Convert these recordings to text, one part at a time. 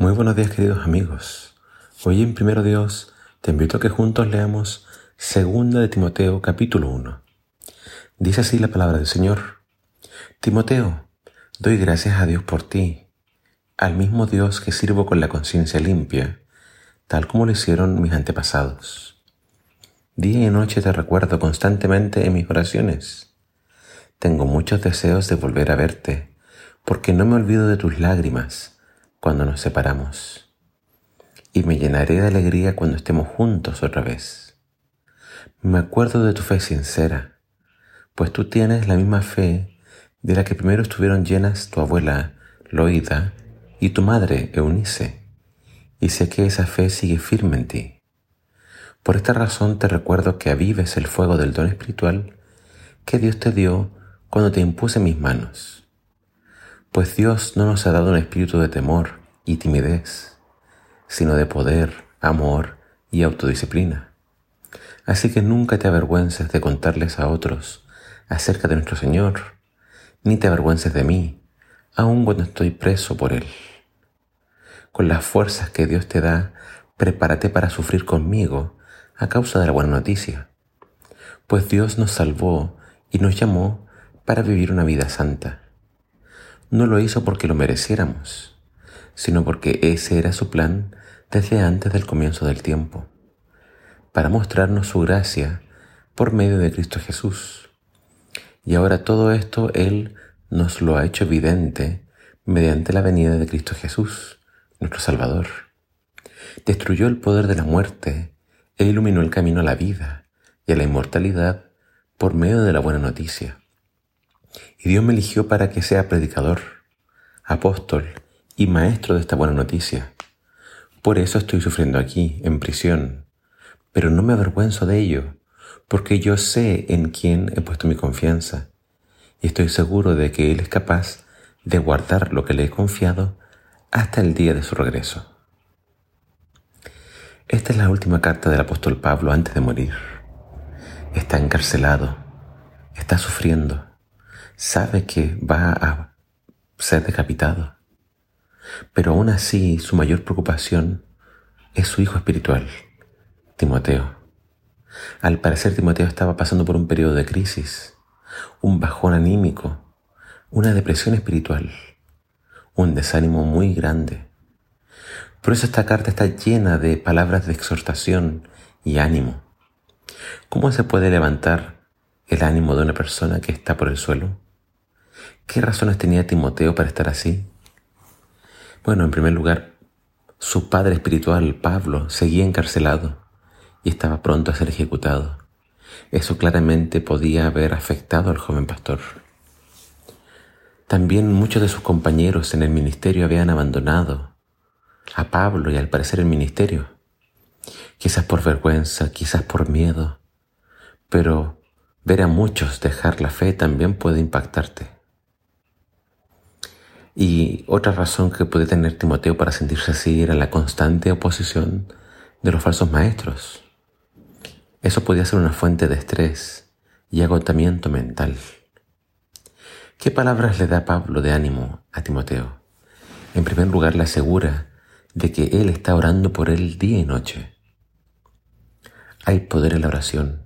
Muy buenos días queridos amigos. Hoy en Primero Dios te invito a que juntos leamos Segunda de Timoteo capítulo 1. Dice así la palabra del Señor. Timoteo, doy gracias a Dios por ti, al mismo Dios que sirvo con la conciencia limpia, tal como lo hicieron mis antepasados. Día y noche te recuerdo constantemente en mis oraciones. Tengo muchos deseos de volver a verte, porque no me olvido de tus lágrimas cuando nos separamos. Y me llenaré de alegría cuando estemos juntos otra vez. Me acuerdo de tu fe sincera, pues tú tienes la misma fe de la que primero estuvieron llenas tu abuela Loida y tu madre Eunice, y sé que esa fe sigue firme en ti. Por esta razón te recuerdo que avives el fuego del don espiritual que Dios te dio cuando te impuse mis manos pues Dios no nos ha dado un espíritu de temor y timidez, sino de poder, amor y autodisciplina. Así que nunca te avergüences de contarles a otros acerca de nuestro Señor, ni te avergüences de mí, aun cuando estoy preso por Él. Con las fuerzas que Dios te da, prepárate para sufrir conmigo a causa de la buena noticia, pues Dios nos salvó y nos llamó para vivir una vida santa no lo hizo porque lo mereciéramos, sino porque ese era su plan desde antes del comienzo del tiempo, para mostrarnos su gracia por medio de Cristo Jesús. Y ahora todo esto Él nos lo ha hecho evidente mediante la venida de Cristo Jesús, nuestro Salvador. Destruyó el poder de la muerte e iluminó el camino a la vida y a la inmortalidad por medio de la buena noticia. Y Dios me eligió para que sea predicador, apóstol y maestro de esta buena noticia. Por eso estoy sufriendo aquí, en prisión. Pero no me avergüenzo de ello, porque yo sé en quién he puesto mi confianza, y estoy seguro de que Él es capaz de guardar lo que le he confiado hasta el día de su regreso. Esta es la última carta del apóstol Pablo antes de morir. Está encarcelado, está sufriendo, sabe que va a ser decapitado. Pero aún así su mayor preocupación es su hijo espiritual, Timoteo. Al parecer Timoteo estaba pasando por un periodo de crisis, un bajón anímico, una depresión espiritual, un desánimo muy grande. Por eso esta carta está llena de palabras de exhortación y ánimo. ¿Cómo se puede levantar el ánimo de una persona que está por el suelo? ¿Qué razones tenía Timoteo para estar así? Bueno, en primer lugar, su padre espiritual, Pablo, seguía encarcelado y estaba pronto a ser ejecutado. Eso claramente podía haber afectado al joven pastor. También muchos de sus compañeros en el ministerio habían abandonado a Pablo y al parecer el ministerio, quizás por vergüenza, quizás por miedo, pero ver a muchos dejar la fe también puede impactarte. Y otra razón que puede tener Timoteo para sentirse así era la constante oposición de los falsos maestros. Eso podía ser una fuente de estrés y agotamiento mental. ¿Qué palabras le da Pablo de ánimo a Timoteo? En primer lugar, le asegura de que él está orando por él día y noche. Hay poder en la oración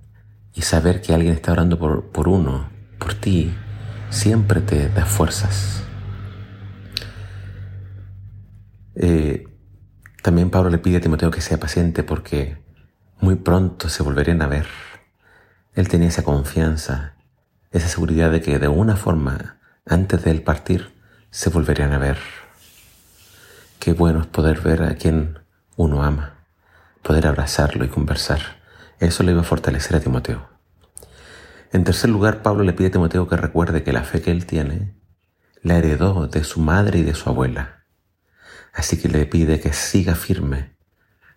y saber que alguien está orando por, por uno, por ti, siempre te da fuerzas. Eh, también Pablo le pide a Timoteo que sea paciente porque muy pronto se volverían a ver. Él tenía esa confianza, esa seguridad de que de alguna forma, antes de él partir, se volverían a ver. Qué bueno es poder ver a quien uno ama, poder abrazarlo y conversar. Eso le iba a fortalecer a Timoteo. En tercer lugar, Pablo le pide a Timoteo que recuerde que la fe que él tiene la heredó de su madre y de su abuela. Así que le pide que siga firme,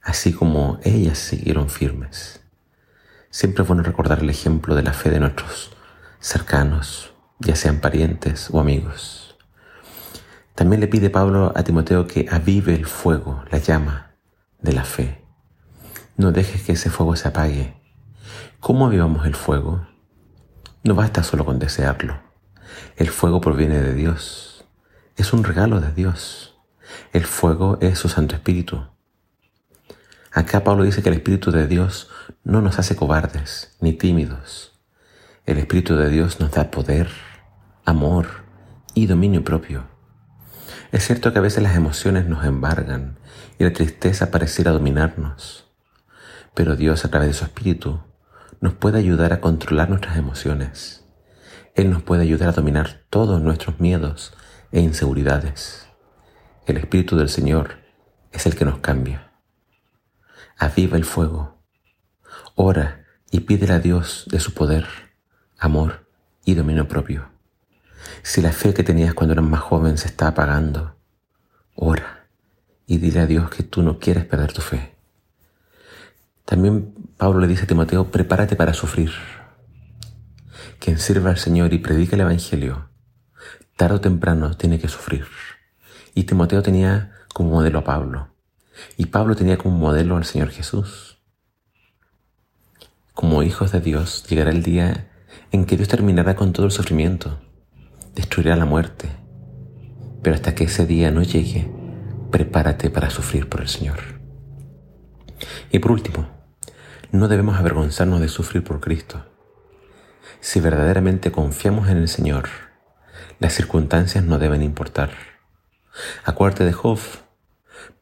así como ellas siguieron firmes. Siempre es bueno recordar el ejemplo de la fe de nuestros cercanos, ya sean parientes o amigos. También le pide Pablo a Timoteo que avive el fuego, la llama de la fe. No dejes que ese fuego se apague. ¿Cómo avivamos el fuego? No basta solo con desearlo. El fuego proviene de Dios. Es un regalo de Dios. El fuego es su Santo Espíritu. Acá Pablo dice que el Espíritu de Dios no nos hace cobardes ni tímidos. El Espíritu de Dios nos da poder, amor y dominio propio. Es cierto que a veces las emociones nos embargan y la tristeza pareciera dominarnos, pero Dios a través de su Espíritu nos puede ayudar a controlar nuestras emociones. Él nos puede ayudar a dominar todos nuestros miedos e inseguridades. El Espíritu del Señor es el que nos cambia. Aviva el fuego. Ora y pídele a Dios de su poder, amor y dominio propio. Si la fe que tenías cuando eras más joven se está apagando, ora y dile a Dios que tú no quieres perder tu fe. También Pablo le dice a Timoteo, prepárate para sufrir. Quien sirva al Señor y predica el Evangelio, tarde o temprano tiene que sufrir. Y Timoteo tenía como modelo a Pablo. Y Pablo tenía como modelo al Señor Jesús. Como hijos de Dios llegará el día en que Dios terminará con todo el sufrimiento, destruirá la muerte. Pero hasta que ese día no llegue, prepárate para sufrir por el Señor. Y por último, no debemos avergonzarnos de sufrir por Cristo. Si verdaderamente confiamos en el Señor, las circunstancias no deben importar. Acuérdate de Job.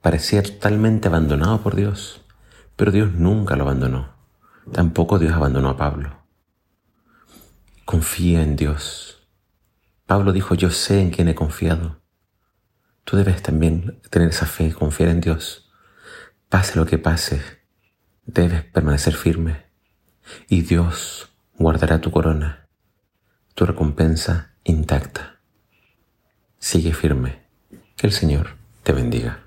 Parecía totalmente abandonado por Dios, pero Dios nunca lo abandonó. Tampoco Dios abandonó a Pablo. Confía en Dios. Pablo dijo, yo sé en quién he confiado. Tú debes también tener esa fe, confiar en Dios. Pase lo que pase, Debes permanecer firme y Dios guardará tu corona, tu recompensa intacta. Sigue firme. El Señor te bendiga.